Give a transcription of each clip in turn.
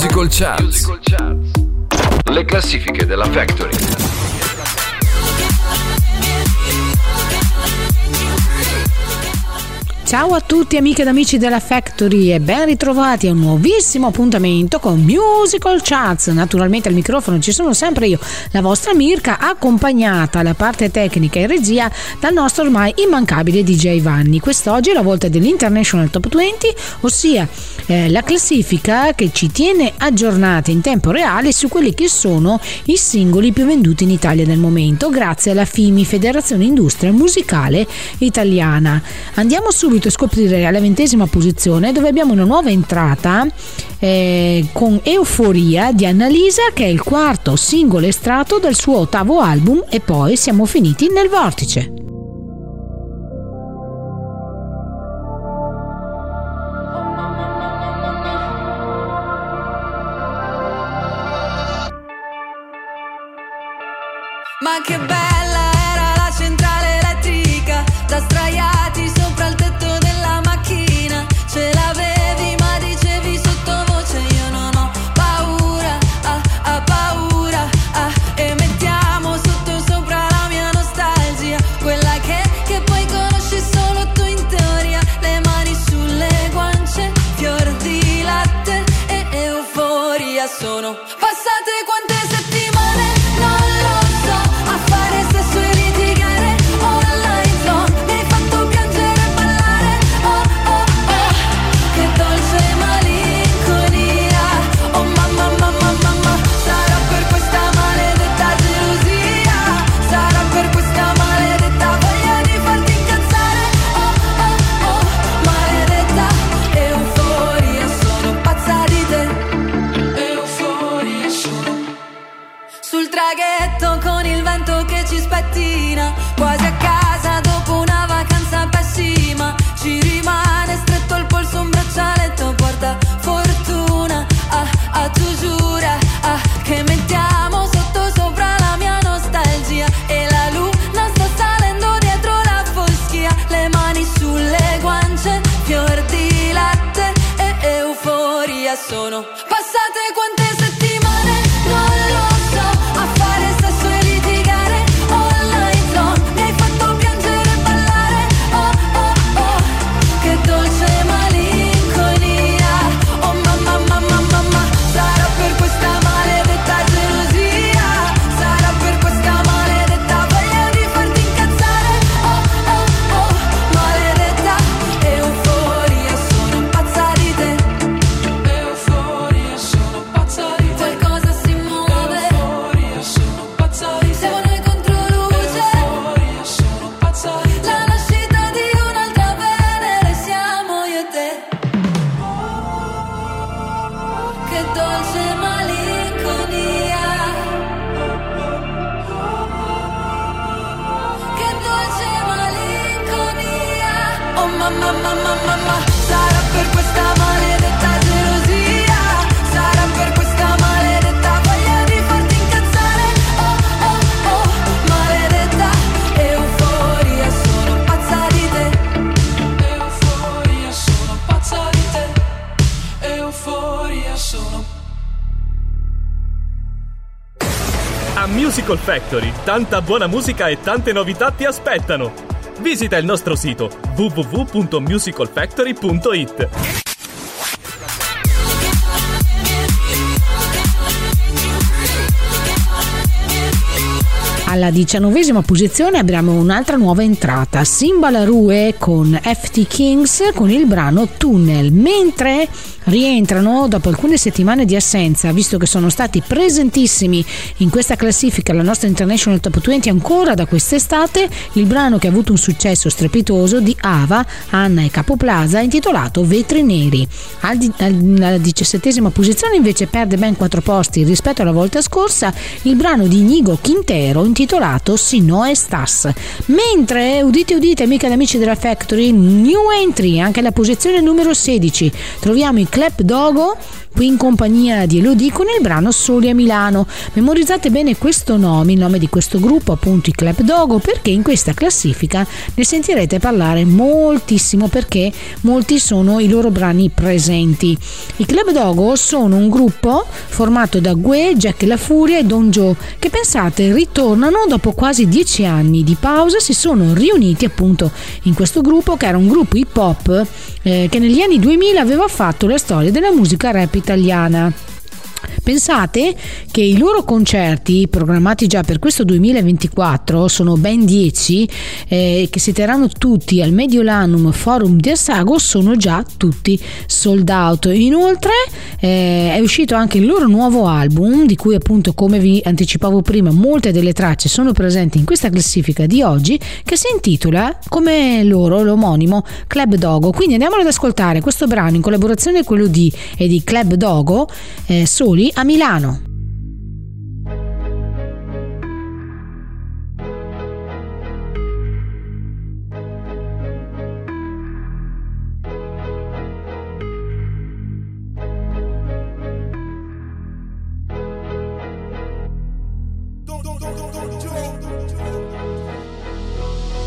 Musical Charts. Le classifiche della Factory. Ciao a tutti amiche ed amici della Factory e ben ritrovati a un nuovissimo appuntamento con Musical Charts. Naturalmente al microfono ci sono sempre io, la vostra Mirka, accompagnata alla parte tecnica e regia dal nostro ormai immancabile DJ Vanni. Quest'oggi è la volta dell'International Top 20, ossia eh, la classifica che ci tiene aggiornati in tempo reale su quelli che sono i singoli più venduti in Italia nel momento, grazie alla FIMI, Federazione Industria Musicale Italiana. Andiamo subito subito scoprire alla ventesima posizione dove abbiamo una nuova entrata eh, con Euforia di Annalisa che è il quarto singolo estratto dal suo ottavo album e poi siamo finiti nel vortice. Ma che bella sono Musical Factory, tanta buona musica e tante novità ti aspettano. Visita il nostro sito www.musicalfactory.it. Alla diciannovesima posizione abbiamo un'altra nuova entrata, Simba Larue con FT Kings con il brano Tunnel, mentre rientrano dopo alcune settimane di assenza, visto che sono stati presentissimi in questa classifica la nostra International Top 20 ancora da quest'estate, il brano che ha avuto un successo strepitoso di Ava, Anna e Capoplaza intitolato Vetri Neri. Alla diciassettesima posizione invece perde ben 4 posti rispetto alla volta scorsa il brano di Inigo Quintero intitolato Sino e Stas. Mentre, udite udite amiche ed amici della Factory, new entry anche alla posizione numero 16, troviamo i Club Dogo qui in compagnia di Elodie con il brano Soli a Milano. Memorizzate bene questo nome, il nome di questo gruppo, appunto i Club Dogo, perché in questa classifica ne sentirete parlare moltissimo perché molti sono i loro brani presenti. I Club Dogo sono un gruppo formato da Gue, Jack La Furia e Don Joe che pensate ritornano dopo quasi dieci anni di pausa, si sono riuniti appunto in questo gruppo che era un gruppo hip hop eh, che negli anni 2000 aveva fatto la storia della musica rap italiana. Pensate che i loro concerti programmati già per questo 2024 sono ben 10 eh, che si terranno tutti al Mediolanum Forum di Assago sono già tutti sold out. Inoltre eh, è uscito anche il loro nuovo album di cui appunto come vi anticipavo prima molte delle tracce sono presenti in questa classifica di oggi che si intitola come loro l'omonimo Club Dogo. Quindi andiamolo ad ascoltare questo brano in collaborazione con quello di e di Club Dogo eh, soli a Milano.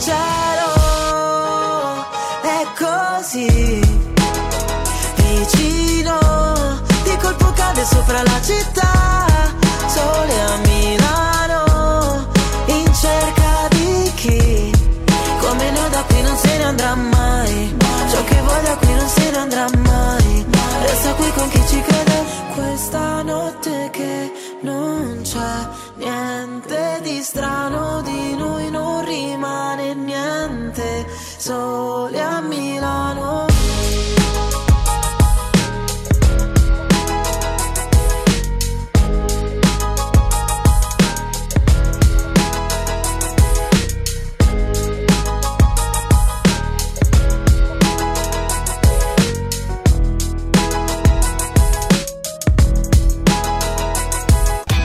cielo è così. Vicino di colpo cade sopra la città. Sole a Milano in cerca di chi? Come noi da qui non se ne andrà mai. Ciò che vuoi da qui non se ne andrà mai. Resta qui con chi ci crede. Questa notte che non c'è niente di strano di noi rimane niente soli a Milano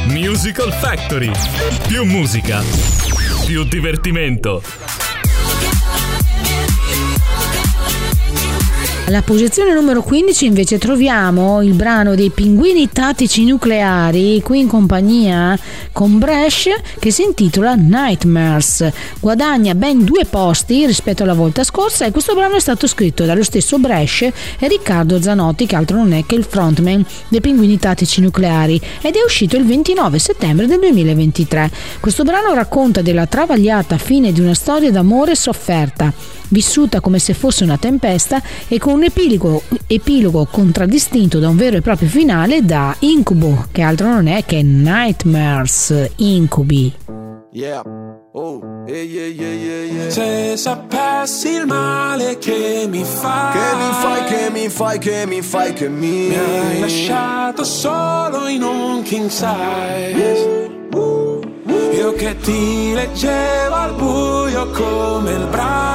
Musical Factory. Più musica. Più divertimento. Alla posizione numero 15 invece troviamo il brano dei pinguini tattici nucleari, qui in compagnia con Bresh, che si intitola Nightmares. Guadagna ben due posti rispetto alla volta scorsa e questo brano è stato scritto dallo stesso Bresh e Riccardo Zanotti, che altro non è che il frontman dei pinguini tattici nucleari, ed è uscito il 29 settembre del 2023. Questo brano racconta della travagliata fine di una storia d'amore sofferta vissuta come se fosse una tempesta e con un epilogo, epilogo contraddistinto da un vero e proprio finale da incubo, che altro non è che Nightmares Incubi. Yeah. Oh, yeah, yeah, yeah, yeah, Se sapessi il male che mi fai, che mi fai, che mi fai, che mi fai, che mi, mi hai lasciato solo in un king size. Uh, uh. Io che ti leggevo al buio come il braille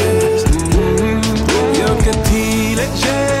ti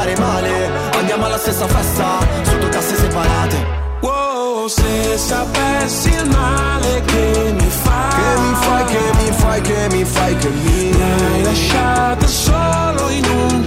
stare male. Andiamo alla stessa festa, sotto casse separate. Wow, se sapessi il male che mi fai. Che mi fai, che mi fai, che mi fai, che mi Mi hai lasciato solo in un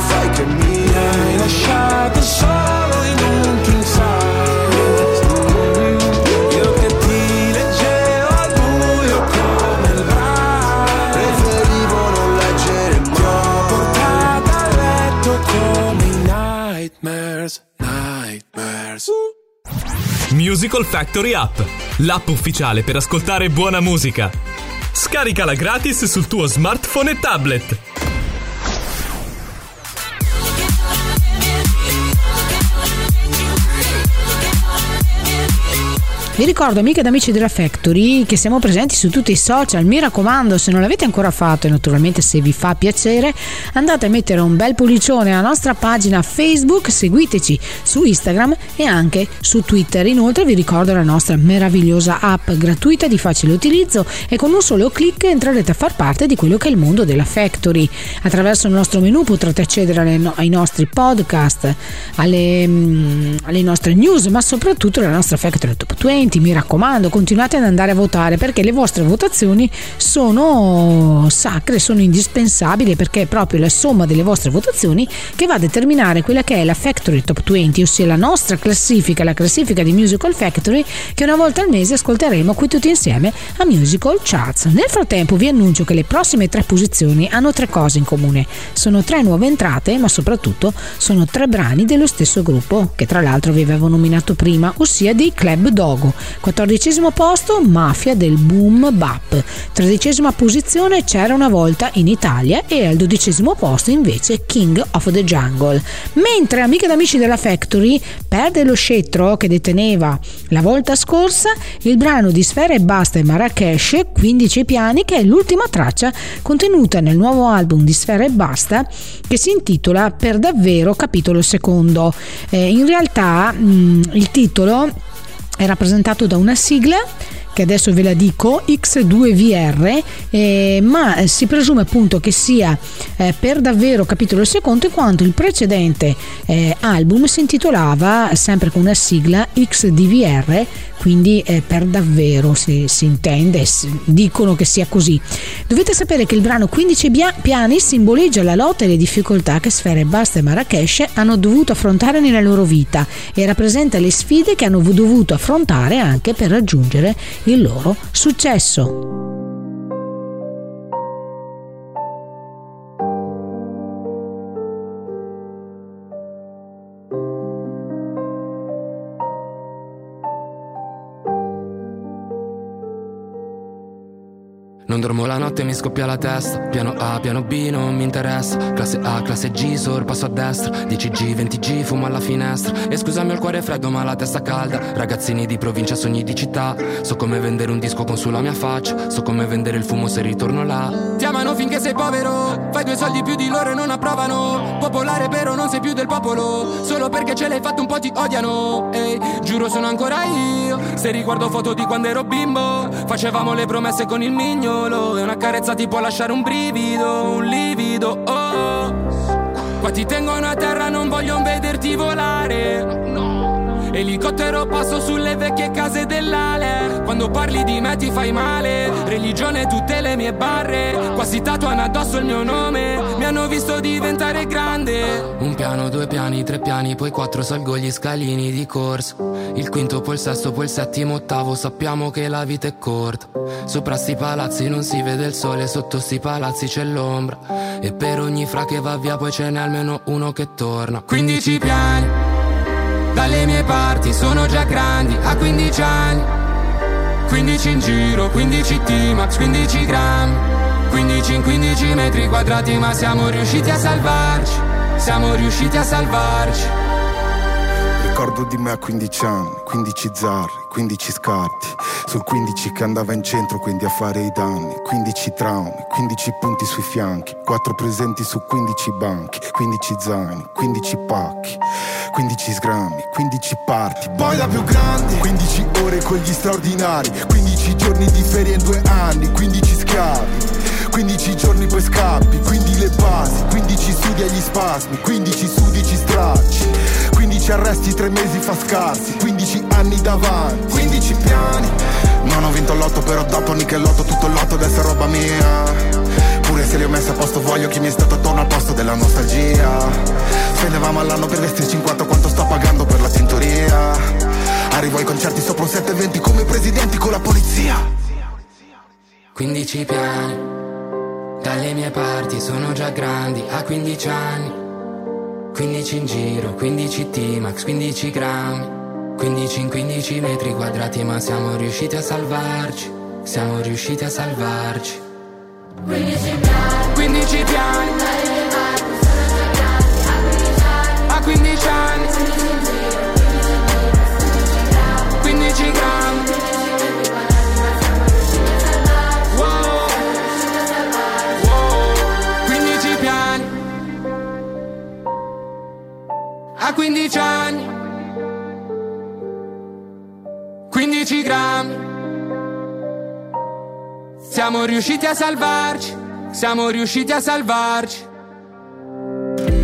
Musical Factory App, l'app ufficiale per ascoltare buona musica. Scaricala gratis sul tuo smartphone e tablet. Vi ricordo amiche ed amici della Factory che siamo presenti su tutti i social, mi raccomando se non l'avete ancora fatto e naturalmente se vi fa piacere andate a mettere un bel pollicione alla nostra pagina Facebook, seguiteci su Instagram e anche su Twitter. Inoltre vi ricordo la nostra meravigliosa app gratuita di facile utilizzo e con un solo clic entrerete a far parte di quello che è il mondo della Factory. Attraverso il nostro menu potrete accedere alle- ai nostri podcast, alle, mm, alle nostre news ma soprattutto alla nostra Factory Top 20 attenti, mi raccomando, continuate ad andare a votare perché le vostre votazioni sono sacre, sono indispensabili perché è proprio la somma delle vostre votazioni che va a determinare quella che è la Factory Top 20, ossia la nostra classifica, la classifica di Musical Factory che una volta al mese ascolteremo qui tutti insieme a Musical Charts. Nel frattempo vi annuncio che le prossime tre posizioni hanno tre cose in comune. Sono tre nuove entrate, ma soprattutto sono tre brani dello stesso gruppo, che tra l'altro vi avevo nominato prima, ossia dei Club Dogo. Quattordicesimo posto, Mafia del Boom Bap. Tredicesima posizione, C'era una volta in Italia e al dodicesimo posto invece King of the Jungle. Mentre amiche ed amici della Factory perde lo scettro che deteneva la volta scorsa il brano di Sfera e Basta e Marrakesh, 15 piani, che è l'ultima traccia contenuta nel nuovo album di Sfera e Basta che si intitola Per davvero capitolo secondo. Eh, in realtà mh, mm, il titolo è rappresentato da una sigla che adesso ve la dico, X2VR, eh, ma si presume appunto che sia eh, per davvero capitolo secondo in quanto il precedente eh, album si intitolava sempre con una sigla XDVR quindi eh, per davvero si, si intende, si, dicono che sia così. Dovete sapere che il brano 15 piani simboleggia la lotta e le difficoltà che Sfera e Basta e Marrakesh hanno dovuto affrontare nella loro vita e rappresenta le sfide che hanno dovuto affrontare anche per raggiungere il loro successo. Dormo la notte, mi scoppia la testa. Piano A, piano B, non mi interessa. Classe A, classe G, sorpasso a destra. 10G, 20G, fumo alla finestra. E scusami ho il cuore freddo, ma la testa calda. Ragazzini di provincia, sogni di città. So come vendere un disco con sulla mia faccia. So come vendere il fumo se ritorno là. Ti amano finché sei povero. Fai due soldi più di loro e non approvano. Popolare, però non sei più del popolo. Solo perché ce l'hai fatto un po' ti odiano. Ehi, giuro sono ancora io. Se riguardo foto di quando ero bimbo, facevamo le promesse con il migno solo E una carezza ti può lasciare un brivido, un livido, oh Qua ti tengono a terra, non voglio vederti volare Elicottero passo sulle vecchie case dell'Ale. Quando parli di me ti fai male. Religione tutte le mie barre. Qua si tatuano addosso il mio nome. Mi hanno visto diventare grande. Un piano, due piani, tre piani Poi quattro salgo gli scalini di corsa. Il quinto, poi il sesto, poi il settimo, ottavo. Sappiamo che la vita è corta. Sopra sti palazzi non si vede il sole Sotto sti palazzi c'è l'ombra. E per ogni fra che va via poi ce n'è almeno uno che torna. 15 piani dalle mie parti sono già grandi, a 15 anni. 15 in giro, 15 T-Max, 15 grammi. 15 in 15 metri quadrati ma siamo riusciti a salvarci. Siamo riusciti a salvarci Ricordo di me a 15 anni, 15 zarri, 15 scarti Sul 15 che andava in centro quindi a fare i danni. 15 traumi, 15 punti sui fianchi. 4 presenti su 15 banchi. 15 zaini, 15 pacchi. 15 sgrammi, 15 parti. Poi la più grande. 15 ore con gli straordinari. 15 giorni di ferie in due anni. 15 schiavi 15 giorni poi scappi, quindi le basi. 15 studi agli spasmi, 15 sudici stracci 15 arresti, 3 mesi fa scarsi 15 anni davanti, 15 piani. Non ho vinto l'otto però dopo Nichelotto Tutto il lotto adesso è roba mia. Pure se li ho messi a posto voglio chi mi è stato attorno al posto della nostalgia. Spendevamo all'anno per vestirci in quanto quanto sto pagando per la tintoria? Arrivo ai concerti sopra un 720 come presidenti con la polizia. 15 piani Dalle mie parti sono già grandi a 15 anni 15 in giro, 15 T-Max, 15 grammi. 15 in 15 metri quadrati ma siamo riusciti a salvarci. Siamo riusciti a salvarci. 15 piani. 15 piani. A 15 anni. 15 grammi A 15 anni 15 grammi siamo riusciti a salvarci, siamo riusciti a salvarci.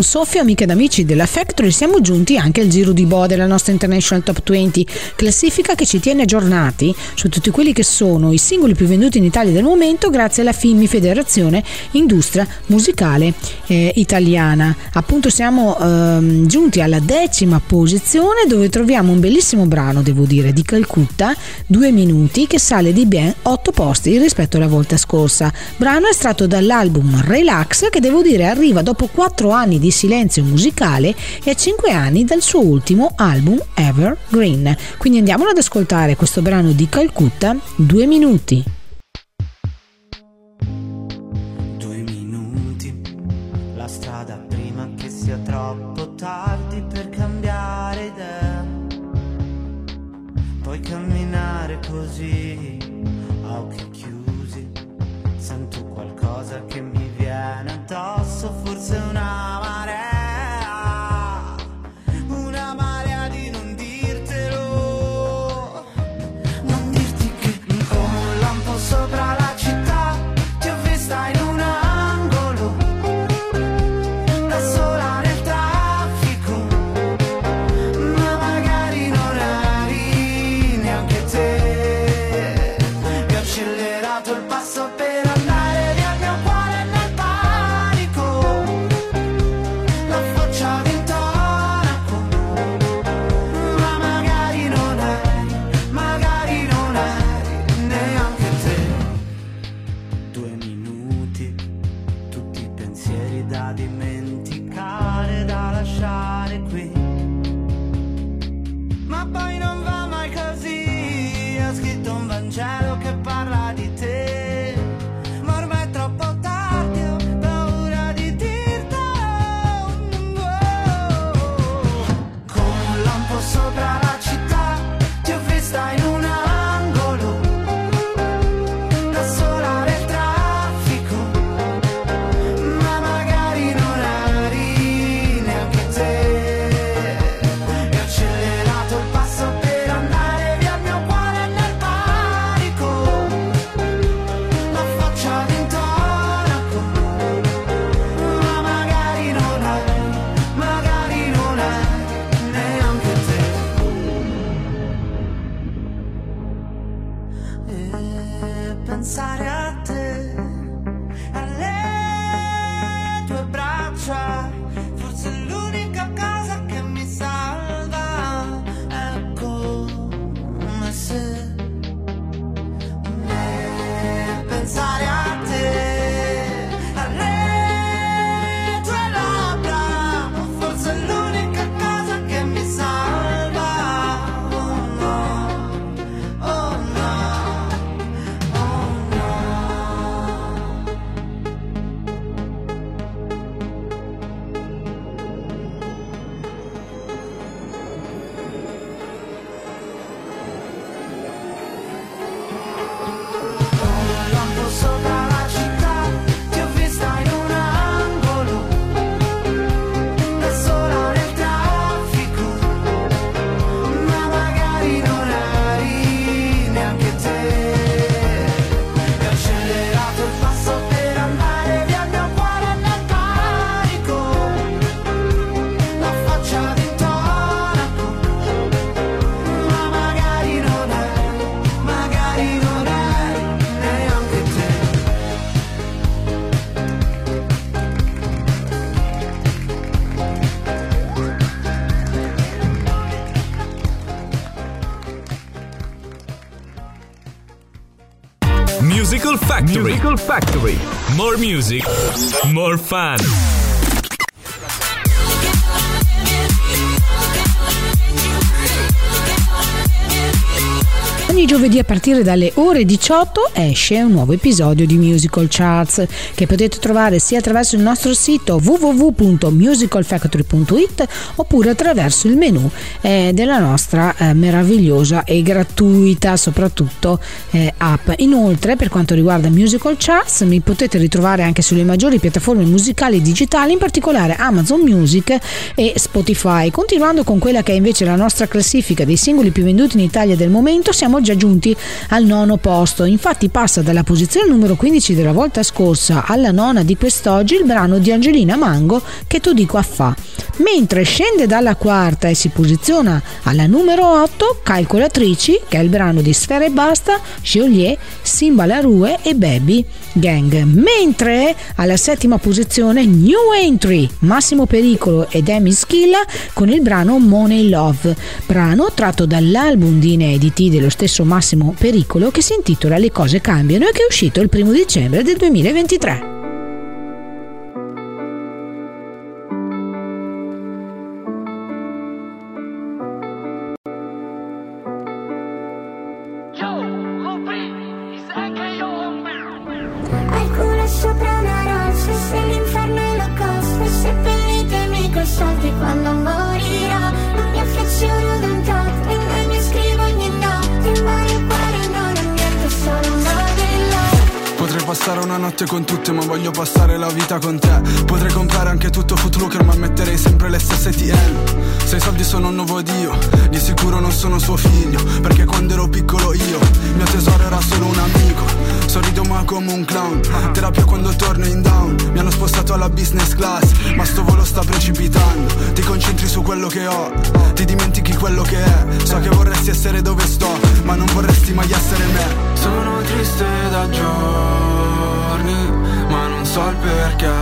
Un soffio, amiche ed amici della Factory, siamo giunti anche al giro di boa della nostra International Top 20, classifica che ci tiene aggiornati su tutti quelli che sono i singoli più venduti in Italia del momento grazie alla FIMI Federazione Industria Musicale eh, Italiana. Appunto siamo ehm, giunti alla decima posizione dove troviamo un bellissimo brano, devo dire, di Calcutta, due minuti, che sale di ben otto posti rispetto alla volta scorsa. Brano estratto dall'album Relax che devo dire arriva dopo quattro anni anni di silenzio musicale e a 5 anni dal suo ultimo album Evergreen. Quindi andiamo ad ascoltare questo brano di Calcutta, due minuti. More music, more fun. Giovedì a partire dalle ore 18 esce un nuovo episodio di Musical Charts che potete trovare sia attraverso il nostro sito www.musicalfactory.it oppure attraverso il menu eh, della nostra eh, meravigliosa e gratuita soprattutto eh, app. Inoltre per quanto riguarda Musical Charts mi potete ritrovare anche sulle maggiori piattaforme musicali digitali, in particolare Amazon Music e Spotify. Continuando con quella che è invece la nostra classifica dei singoli più venduti in Italia del momento, siamo già giunti al nono posto. Infatti passa dalla posizione numero 15 della volta scorsa alla nona di quest'oggi il brano di Angelina Mango che tu dico a fa. Mentre scende dalla quarta e si posiziona alla numero 8 Calcolatrici, che è il brano di Sfera e Basta, Geolier, Simba Larue e Baby Gang. Mentre alla settima posizione New Entry, Massimo Pericolo ed Amy Schilla con il brano Money Love, brano tratto dall'album di inediti dello stesso Massimo Pericolo che si intitola Le cose cambiano e che è uscito il primo dicembre del 2023. Notte con tutte ma voglio passare la vita con te. Potrei comprare anche tutto Footlooker ma metterei sempre le stesse TN Se i soldi sono un nuovo dio, di sicuro non sono suo figlio Perché quando ero piccolo io, mio tesoro era solo un amico Sorrido ma come un clown, terapia quando torno in down Mi hanno spostato alla business class, ma sto volo sta precipitando. Ti concentri su quello che ho, ti dimentichi quello che è. So che vorresti essere dove sto, ma non vorresti mai essere me. Sono triste da non so il perché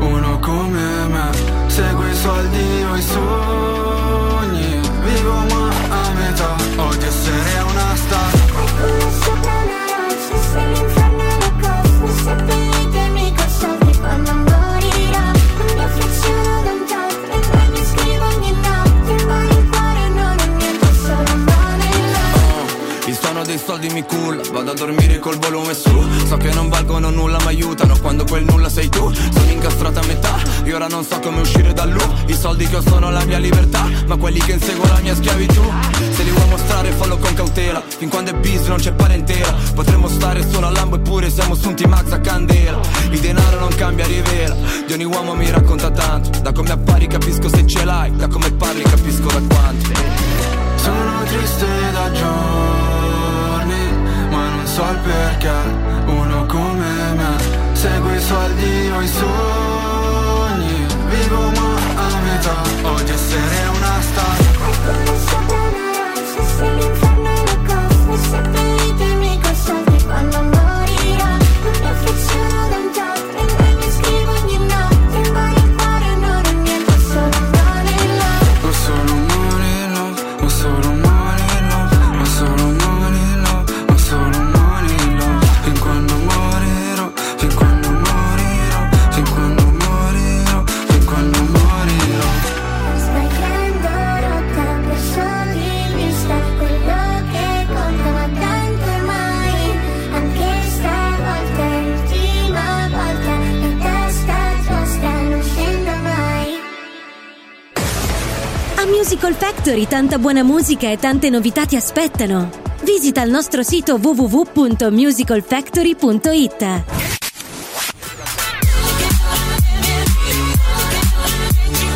Uno come me segue i soldi o i sogni. Vivo ma a metà, odio essere una star dei soldi mi culla, vado a dormire col volume su. So che non valgono nulla ma aiutano quando quel nulla sei tu. Sono incastrato a metà, io ora non so come uscire dal loop. I soldi che ho sono la mia libertà, ma quelli che inseguo la mia schiavitù. Se li vuoi mostrare fallo con cautela, fin quando è bis non c'è parentela. Potremmo stare solo a Lambo eppure siamo su un T-Max a candela. Il denaro non cambia, rivela, di ogni uomo mi racconta tanto. Da come appari capisco se ce l'hai, da come parli capisco da quanto. Sono triste da non so il perché. Uno come me segue i soldi o i sogni. Vivo Factory tanta buona musica e tante novità ti aspettano. Visita il nostro sito www.musicalfactory.it.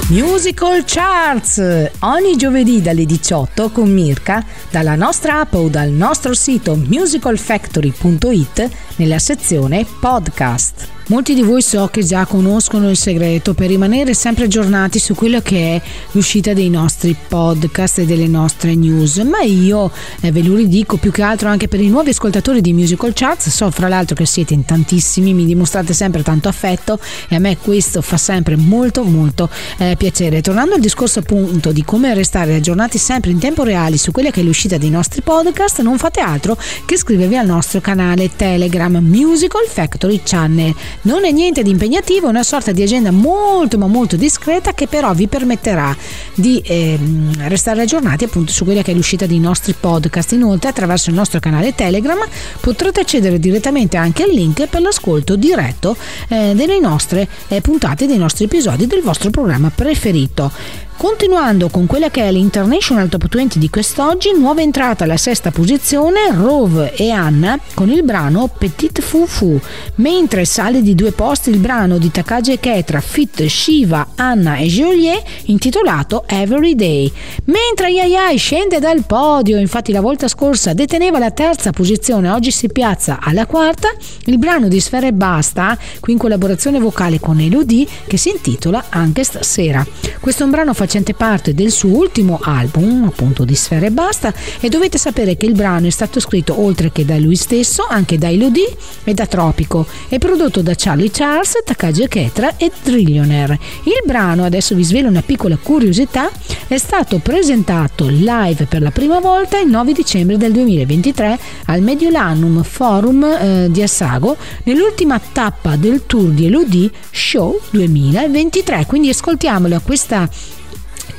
Musical Charts ogni giovedì dalle 18 con Mirka dalla nostra app o dal nostro sito musicalfactory.it nella sezione podcast. Molti di voi so che già conoscono il segreto per rimanere sempre aggiornati su quello che è l'uscita dei nostri podcast e delle nostre news, ma io eh, ve lo ridico più che altro anche per i nuovi ascoltatori di Musical Charts, so fra l'altro che siete in tantissimi, mi dimostrate sempre tanto affetto e a me questo fa sempre molto molto eh, piacere. Tornando al discorso appunto di come restare aggiornati sempre in tempo reale su quella che è l'uscita dei nostri podcast, non fate altro che iscrivervi al nostro canale Telegram Musical Factory Channel Non è niente di impegnativo, è una sorta di agenda molto ma molto discreta che però vi permetterà di ehm, restare aggiornati appunto su quella che è l'uscita dei nostri podcast. Inoltre attraverso il nostro canale Telegram potrete accedere direttamente anche al link per l'ascolto diretto eh, delle nostre eh, puntate, dei nostri episodi del vostro programma preferito. Continuando con quella che è l'International Top 20 di quest'oggi, nuova entrata alla sesta posizione Rove e Anna con il brano Petit Fufu, mentre sale di due posti il brano di Takagi e Ketra Fit Shiva, Anna e Joliet intitolato Everyday. Mentre Yayai scende dal podio, infatti la volta scorsa deteneva la terza posizione, oggi si piazza alla quarta, il brano di Sfera e Basta, qui in collaborazione vocale con Elodie, che si intitola Anche stasera. Questo è un brano facente parte del suo ultimo album, appunto di Sfera e Basta, e dovete sapere che il brano è stato scritto oltre che da lui stesso, anche da Elodie e da Tropico, e prodotto da Charlie Charles, Takagi Ketra e Trillionaire. Il brano, adesso vi svelo una piccola curiosità, è stato presentato live per la prima volta il 9 dicembre del 2023 al Mediolanum Forum eh, di Assago nell'ultima tappa del tour di Elodie Show 2023. Quindi ascoltiamolo a questa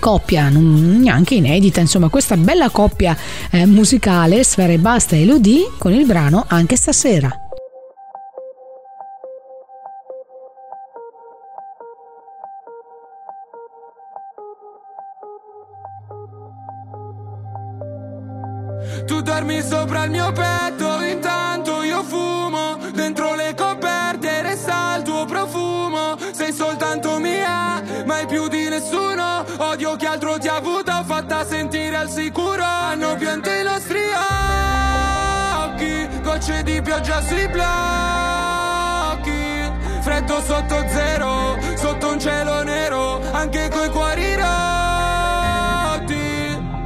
coppia neanche inedita, insomma, questa bella coppia eh, musicale Sfera e Basta e Elodie con il brano Anche stasera. Tu dormi sopra il mio petto, pioggia sui blocchi Freddo sotto zero, sotto un cielo nero Anche coi cuori rotti.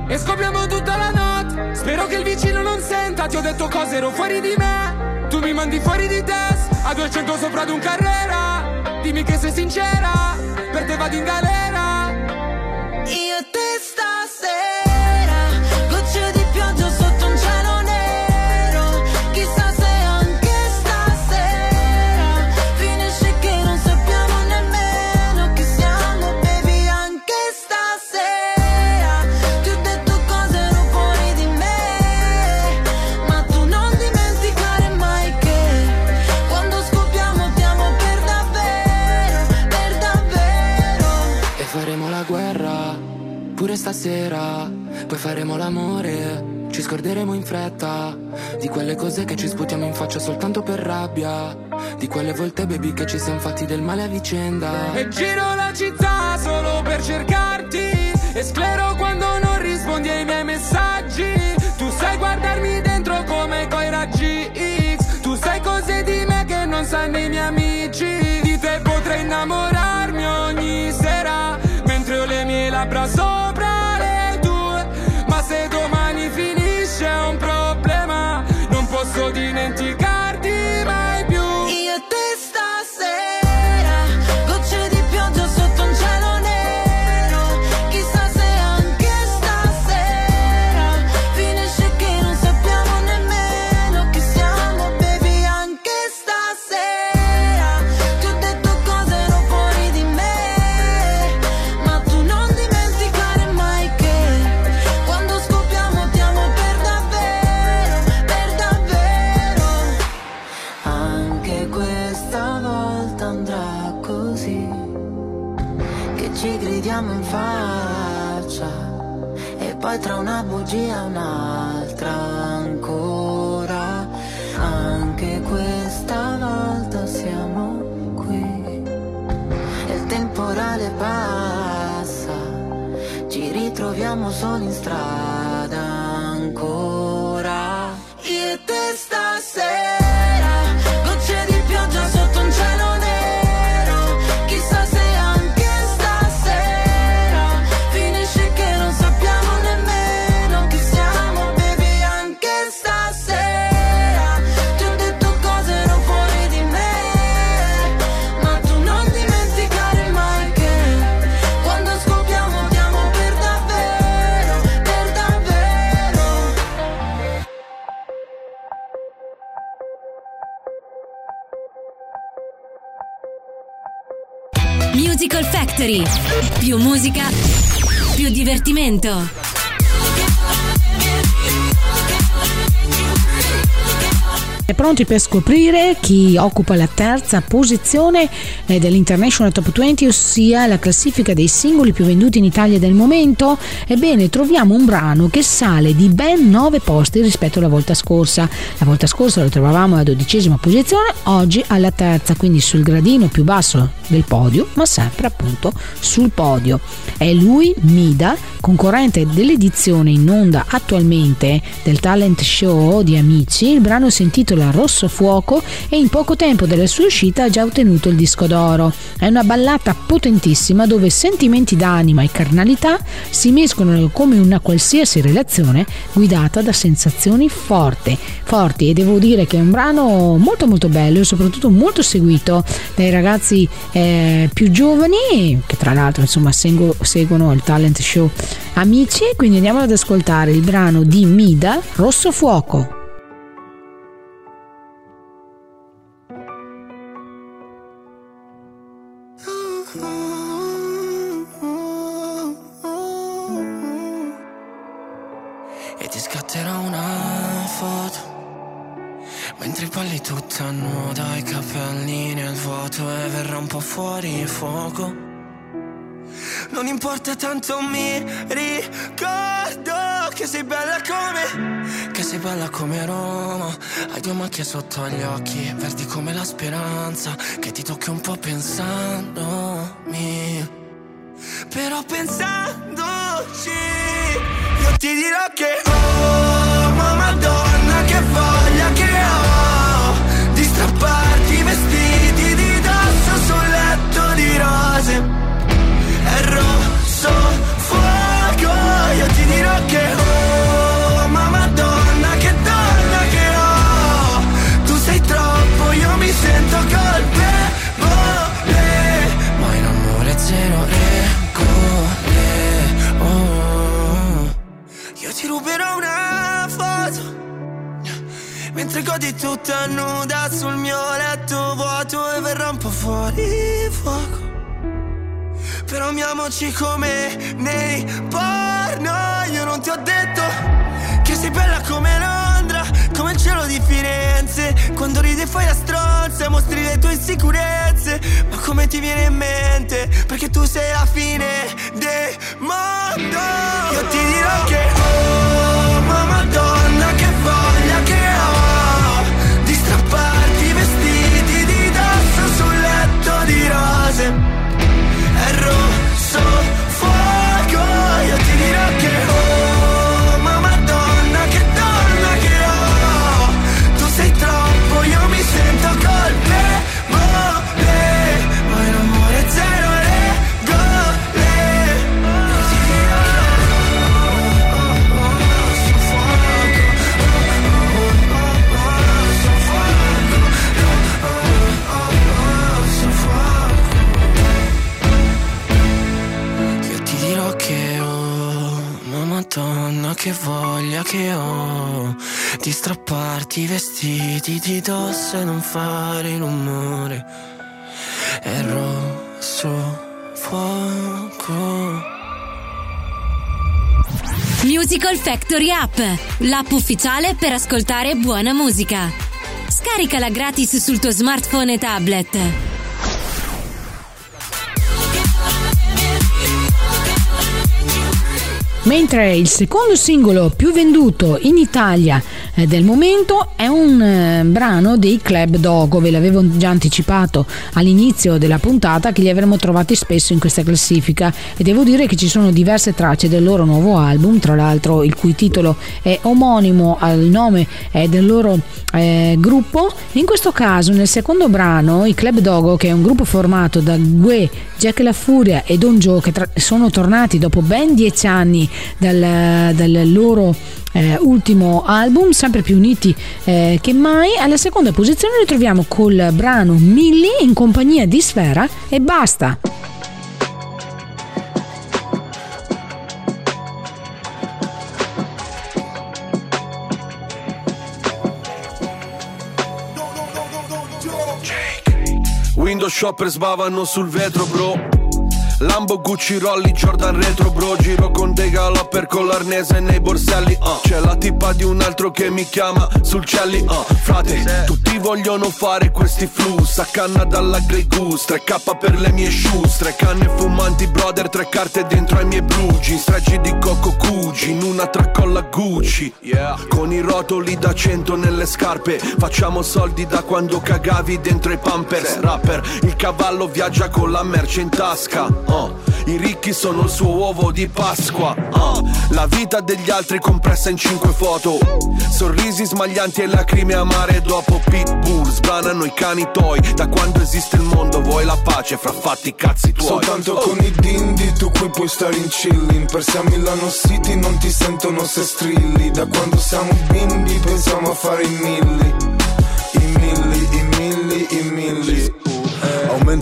E scopriamo tutta la notte Spero che il vicino non senta Ti ho detto cose, ero fuori di me. Tu mi mandi fuori di testa A 200 sopra ad un carrera. Dimmi che sei sincera Per te vado in galera stasera. Poi faremo l'amore, ci scorderemo in fretta. Di quelle cose che ci sputiamo in faccia soltanto per rabbia. Di quelle volte, baby, che ci siamo fatti del male a vicenda. E giro la città solo per cercarti E sclero quando non rispondi ai miei messaggi Tu sai guardarmi dentro come coi raggi X Tu sai cose di me che non sanno i miei amici Di te potrei innamorarmi ogni sera Mentre ho le mie labbra sopra Factory. Più musica, più divertimento. Pronti per scoprire chi occupa la terza posizione eh, dell'International Top 20, ossia la classifica dei singoli più venduti in Italia del momento? Ebbene, troviamo un brano che sale di ben 9 posti rispetto alla volta scorsa. La volta scorsa lo trovavamo alla dodicesima posizione, oggi alla terza, quindi sul gradino più basso del podio, ma sempre appunto sul podio. È lui, Mida, concorrente dell'edizione in onda attualmente del talent show di Amici. Il brano si intitola Rosso Fuoco e in poco tempo dalla sua uscita ha già ottenuto il disco d'oro. È una ballata potentissima dove sentimenti d'anima e carnalità si mescolano come una qualsiasi relazione guidata da sensazioni forti, forti e devo dire che è un brano molto molto bello e soprattutto molto seguito dai ragazzi eh, più giovani che tra l'altro insomma seguo- seguono il talent show Amici quindi andiamo ad ascoltare il brano di Mida Rosso Fuoco. Fuoco Non importa tanto mi ricordo Che sei bella come Che sei bella come Roma. Hai due macchie sotto gli occhi Verdi come la speranza Che ti tocchi un po' pensandomi però pensandoci Io ti dirò che Oh, dirò che Oh, ma madonna che donna che ho. Tu sei troppo, io mi sento colpevole. Ma in amore zero regole oh. Io ti ruberò una foto Mentre godi tutta nuda sul mio letto vuoto E verrà un po' fuori fuoco. Però amiamoci come nei porno Io non ti ho detto che sei bella come Londra Come il cielo di Firenze. Quando ridi e fai la stronza Mostri le tue insicurezze. Ma come ti viene in mente? Perché tu sei la fine del mondo. Io ti dirò che che voglia che ho Di strapparti i vestiti di dosso e non fare rumore È rosso fuoco Musical Factory App, l'app ufficiale per ascoltare buona musica. Scaricala gratis sul tuo smartphone e tablet. Mentre il secondo singolo più venduto in Italia eh, del momento è un eh, brano dei Club Dogo, ve l'avevo già anticipato all'inizio della puntata che li avremmo trovati spesso in questa classifica e devo dire che ci sono diverse tracce del loro nuovo album, tra l'altro il cui titolo è omonimo al nome eh, del loro eh, gruppo. In questo caso nel secondo brano i Club Dogo, che è un gruppo formato da Gue, Jack La Furia e Don Joe che tra- sono tornati dopo ben dieci anni dal, dal loro eh, ultimo album, sempre più uniti eh, che mai. Alla seconda posizione li troviamo col brano Milli in compagnia di Sfera e basta. Windows shopper sbavano sul vetro bro Lambo, Gucci, Rolli, Jordan retro bro Giro con dei galopper con l'arnese nei borselli uh. C'è la tipa di un altro che mi chiama sul celli uh. Frate, tutti vogliono fare questi flus A canna dalla Grey Goose 3K per le mie shoes Tre canne fumanti brother, tre carte dentro ai miei blue jeans Stragi di Coco Gucci, in una tracolla Gucci yeah. Con i rotoli da 100 nelle scarpe Facciamo soldi da quando cagavi dentro i pampers Rapper, il cavallo viaggia con la merce in tasca uh. I ricchi sono il suo uovo di Pasqua uh. La vita degli altri compressa in cinque foto Sorrisi smaglianti e lacrime amare Dopo Pitbull sbranano i cani tuoi Da quando esiste il mondo vuoi la pace fra fatti cazzi tuoi Soltanto Oh. con i dindi tu qui puoi stare in chillin Per se a Milano City non ti sentono se strilli Da quando siamo bimbi pensiamo a fare i milli, i milli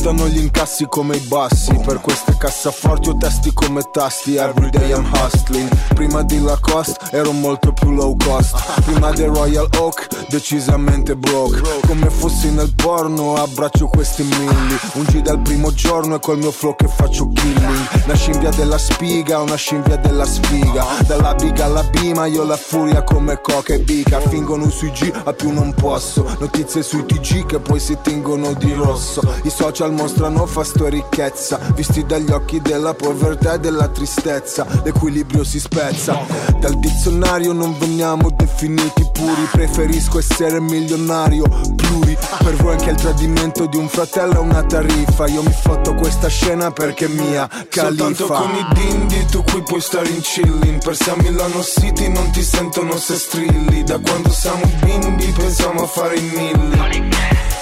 Aumentano gli incassi come i bassi. Per queste cassaforti ho testi come tasti. Everyday I'm hustling. Prima di Lacoste ero molto più low cost. Prima del Royal Oak decisamente broke. Come fossi nel porno abbraccio questi milli. Un G dal primo giorno e col mio flow che faccio killing. Una scimbia della spiga, una scimbia della sfiga. Dalla biga alla bima io la furia come coca e bica. Fingono sui G a più non posso. Notizie sui TG che poi si tingono di rosso. I social mostrano fasto e ricchezza Visti dagli occhi della povertà e della tristezza L'equilibrio si spezza. Dal dizionario non veniamo definiti puri Preferisco essere milionario pluri. Per voi anche il tradimento di un fratello è una tariffa Io mi fotto questa scena perché è mia Soltanto califa. con i dindi tu qui puoi stare in chillin Per se a Milano City non ti sentono se strilli Da quando siamo bimbi pensiamo a fare i milli.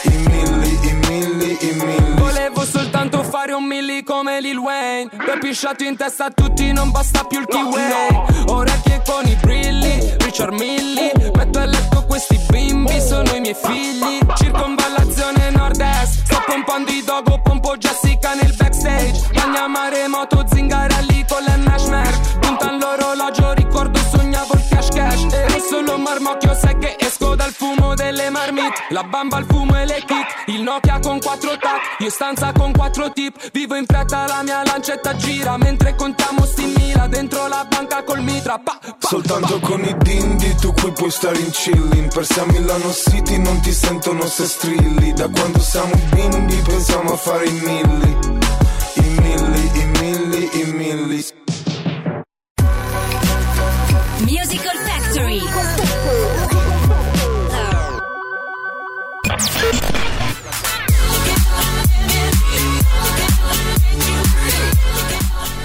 I milli, i milli, i milli Volevo soltanto fare un milli come Lil Wayne. Per pisciato in testa a tutti non basta più il keyway Orecchie con i brilli, Richard Milli Metto a letto questi bimbi, sono i miei figli La bamba, il fumo e le kick. Il Nokia con quattro tac. Io stanza con quattro tip. Vivo in fretta, la mia lancetta gira. Mentre contiamo sti mila Dentro la banca col mitra. Pa, pa, Soltanto con i dindi tu qui puoi stare in chillin Per se a Milano City non ti sentono se strilli. Da quando siamo bimbi pensiamo a fare i milli. I milli, i milli, i milli. Musical Factory.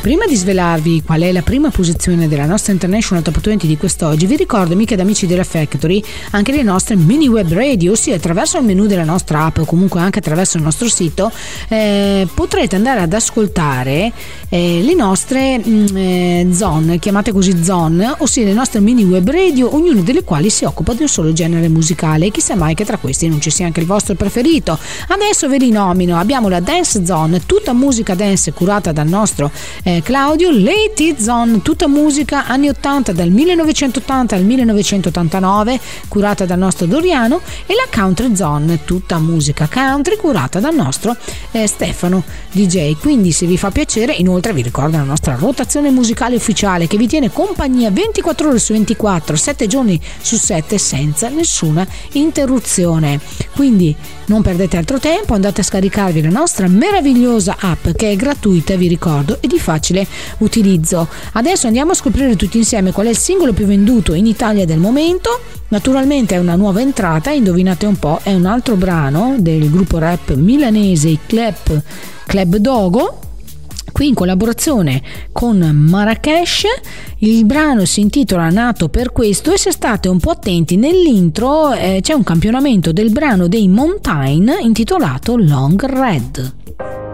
Prima di svelarvi qual è la prima posizione della nostra International Top 20 di quest'oggi, vi ricordo, amiche ed amici della Factory, anche le nostre mini web radio, ossia attraverso il menu della nostra app o comunque anche attraverso il nostro sito, eh, potrete andare ad ascoltare eh, le nostre mh, eh, zone, chiamate così zone, ossia le nostre mini web radio, ognuna delle quali si occupa di un solo genere musicale chissà mai che tra questi non ci sia anche il vostro preferito. Adesso ve li nomino, abbiamo la Dance Zone, tutta musica dance curata dal nostro eh, Claudio, Late Zone, tutta musica anni 80 dal 1980 al 1989 curata dal nostro Doriano e la Country Zone, tutta musica country curata dal nostro eh, Stefano DJ. Quindi se vi fa piacere, inoltre vi ricordo la nostra rotazione musicale ufficiale che vi tiene compagnia 24 ore su 24, 7 giorni su 7 senza nessuna interruzione. Quindi non perdete altro tempo, andate a scaricarvi la nostra meravigliosa app che è gratuita, vi ricordo, e di facile utilizzo. Adesso andiamo a scoprire tutti insieme qual è il singolo più venduto in Italia del momento. Naturalmente è una nuova entrata, indovinate un po', è un altro brano del gruppo rap milanese Club, Club Dogo qui in collaborazione con Marrakesh. Il brano si intitola Nato per questo e se state un po' attenti nell'intro eh, c'è un campionamento del brano dei Montaigne intitolato Long Red.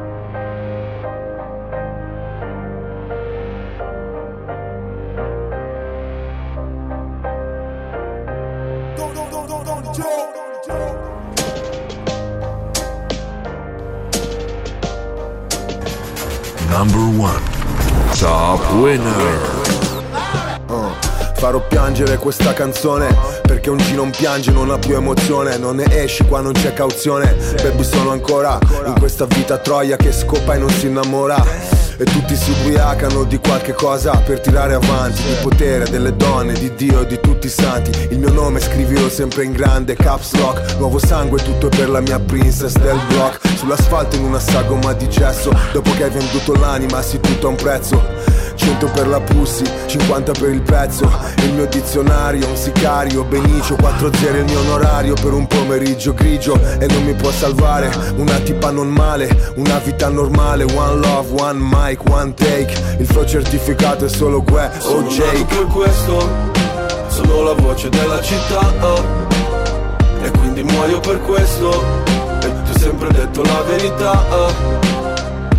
Number one. Top winner. Uh, farò piangere questa canzone Perché un G non piange, non ha più emozione Non ne esci qua non c'è cauzione. Baby sono ancora in questa vita troia Che scopa e non si innamora. E tutti si ubriacano di qualche cosa per tirare avanti Di potere, delle donne, di Dio e di tutti i santi. Il mio nome scrivilo sempre in grande, caps lock. Nuovo sangue, tutto per la mia princess del block. Sull'asfalto in una sagoma di gesso. Dopo che hai venduto l'anima, sì tutto a un prezzo. 100 per la pussy, 50 per il pezzo Il mio dizionario, un sicario, Benicio 4 zero il mio onorario per un pomeriggio grigio. E non mi può salvare una tipa non male Una vita normale, one love, one mic, one take. Il flow certificato è solo Gue o Sono nato Jake. per questo Sono la voce della città. Oh. E quindi muoio per questo E ti ho sempre detto la verità. Oh.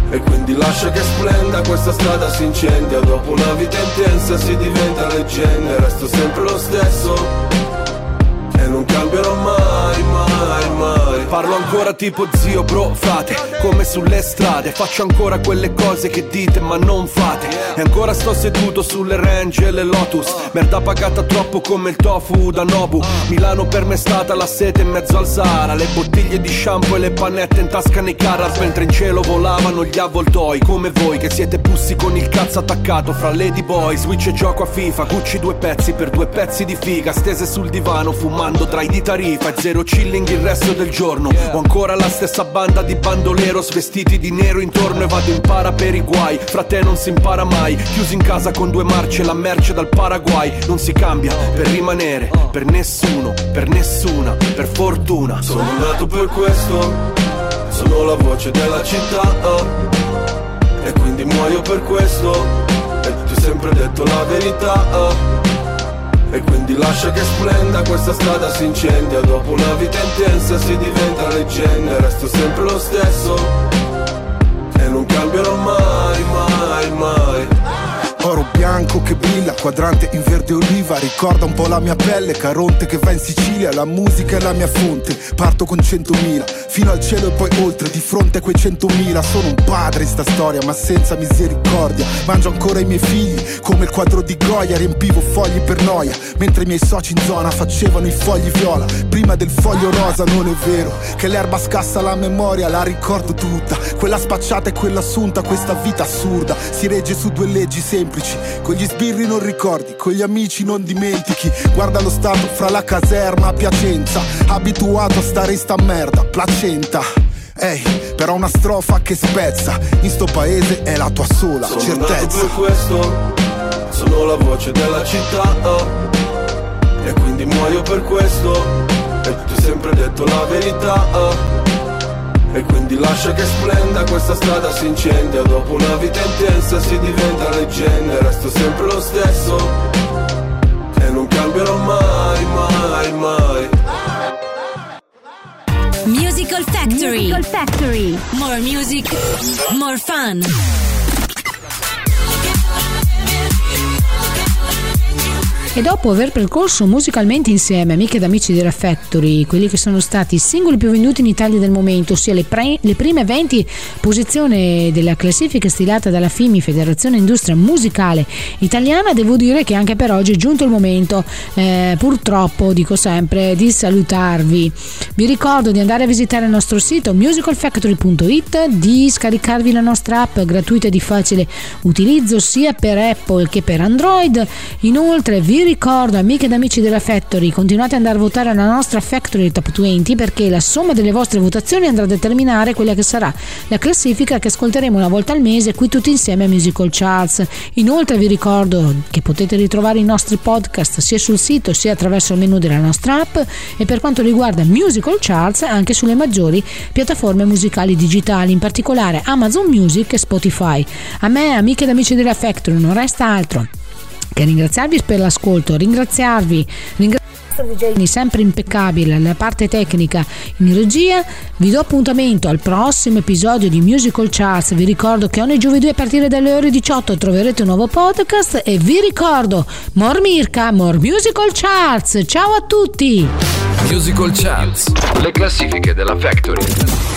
E quindi lascia che splenda Questa strada si incendia. Dopo una vita intensa si diventa leggenda Resto sempre lo stesso e non cambierò mai, mai, mai Parlo ancora tipo zio, bro, frate. Come sulle strade Faccio ancora quelle cose che dite ma non fate. E ancora sto seduto sulle range e le Lotus. Merda pagata troppo come il tofu da Nobu. Milano per me è stata la sete in mezzo al Sahara. Le bottiglie di shampoo e le pannette in tasca nei Carrars Mentre in cielo volavano gli avvoltoi. Come voi che siete bussi con il cazzo attaccato Fra Lady Boy, Switch e gioco a FIFA. Gucci due pezzi per due pezzi di figa Stese sul divano fumando dry di tarifa E zero chilling il resto del giorno Ho ancora la stessa banda di bandoleros Vestiti di nero intorno e vado in para per i guai Fra te non si impara mai Chiusi in casa con due marce La merce dal Paraguay Non si cambia per rimanere Per nessuno, per nessuna Per fortuna Sono nato per questo Sono la voce della città oh. E quindi muoio per questo E ti ho sempre detto la verità oh. E quindi lascia che splenda questa strada si incendia. Dopo una vita intensa si diventa leggenda Resto sempre lo stesso. E non cambierò mai, mai, mai Oro bianco che brilla, quadrante in verde oliva. Ricorda un po' la mia pelle, Caronte che va in Sicilia. La musica è la mia fonte, parto con centomila. Fino al cielo e poi oltre, di fronte a quei centomila. Sono un padre in sta storia, ma senza misericordia. Mangio ancora i miei figli, come il quadro di Goya. Riempivo fogli per noia, mentre i miei soci in zona Facevano i fogli viola, prima del foglio rosa Non è vero, che l'erba scassa la memoria La ricordo tutta, quella spacciata e quella assunta Questa vita assurda, si regge su due leggi semplici Con gli sbirri non ricordi, con gli amici non dimentichi Guarda lo stato fra la caserma a Piacenza Abituato a stare in sta merda, placenta Ehi, però una strofa che spezza In sto paese è la tua sola Sono certezza nato per questo Sono la voce della città oh. E quindi muoio per questo E ti ho sempre detto la verità oh. E quindi lascia che splenda questa strada si incendia Dopo una vita intensa si diventa leggenda Resto sempre lo stesso E non cambierò mai, mai, mai Musical Factory. Musical Factory. More music, more fun. E dopo aver percorso musicalmente insieme amiche ed amici della Factory, quelli che sono stati i singoli più venduti in Italia del momento, ossia le, pre- le prime 20 posizioni della classifica stilata dalla FIMI, Federazione Industria Musicale Italiana, devo dire che anche per oggi è giunto il momento, eh, purtroppo dico sempre, di salutarvi. Vi ricordo di andare a visitare il nostro sito musicalfactory.it, di scaricarvi la nostra app gratuita e di facile utilizzo sia per Apple che per Android. Inoltre ricordo, amiche ed amici della Factory, continuate ad andare a votare alla nostra Factory Top 20 perché la somma delle vostre votazioni andrà a determinare quella che sarà la classifica che ascolteremo una volta al mese qui tutti insieme a Musical Charts. Inoltre vi ricordo che potete ritrovare i nostri podcast sia sul sito sia attraverso il menu della nostra app e per quanto riguarda Musical Charts anche sulle maggiori piattaforme musicali digitali, in particolare Amazon Music e Spotify. A me, amiche ed amici della Factory, non resta altro che ringraziarvi per l'ascolto, ringraziarvi, ringraziarvi sempre impeccabile la parte tecnica in regia. Vi do appuntamento al prossimo episodio di Musical Charts. Vi ricordo che ogni giovedì a partire dalle ore 18 troverete un nuovo podcast e vi ricordo More Mirka, More Musical Charts. Ciao a tutti! Musical Charts, le classifiche della Factory.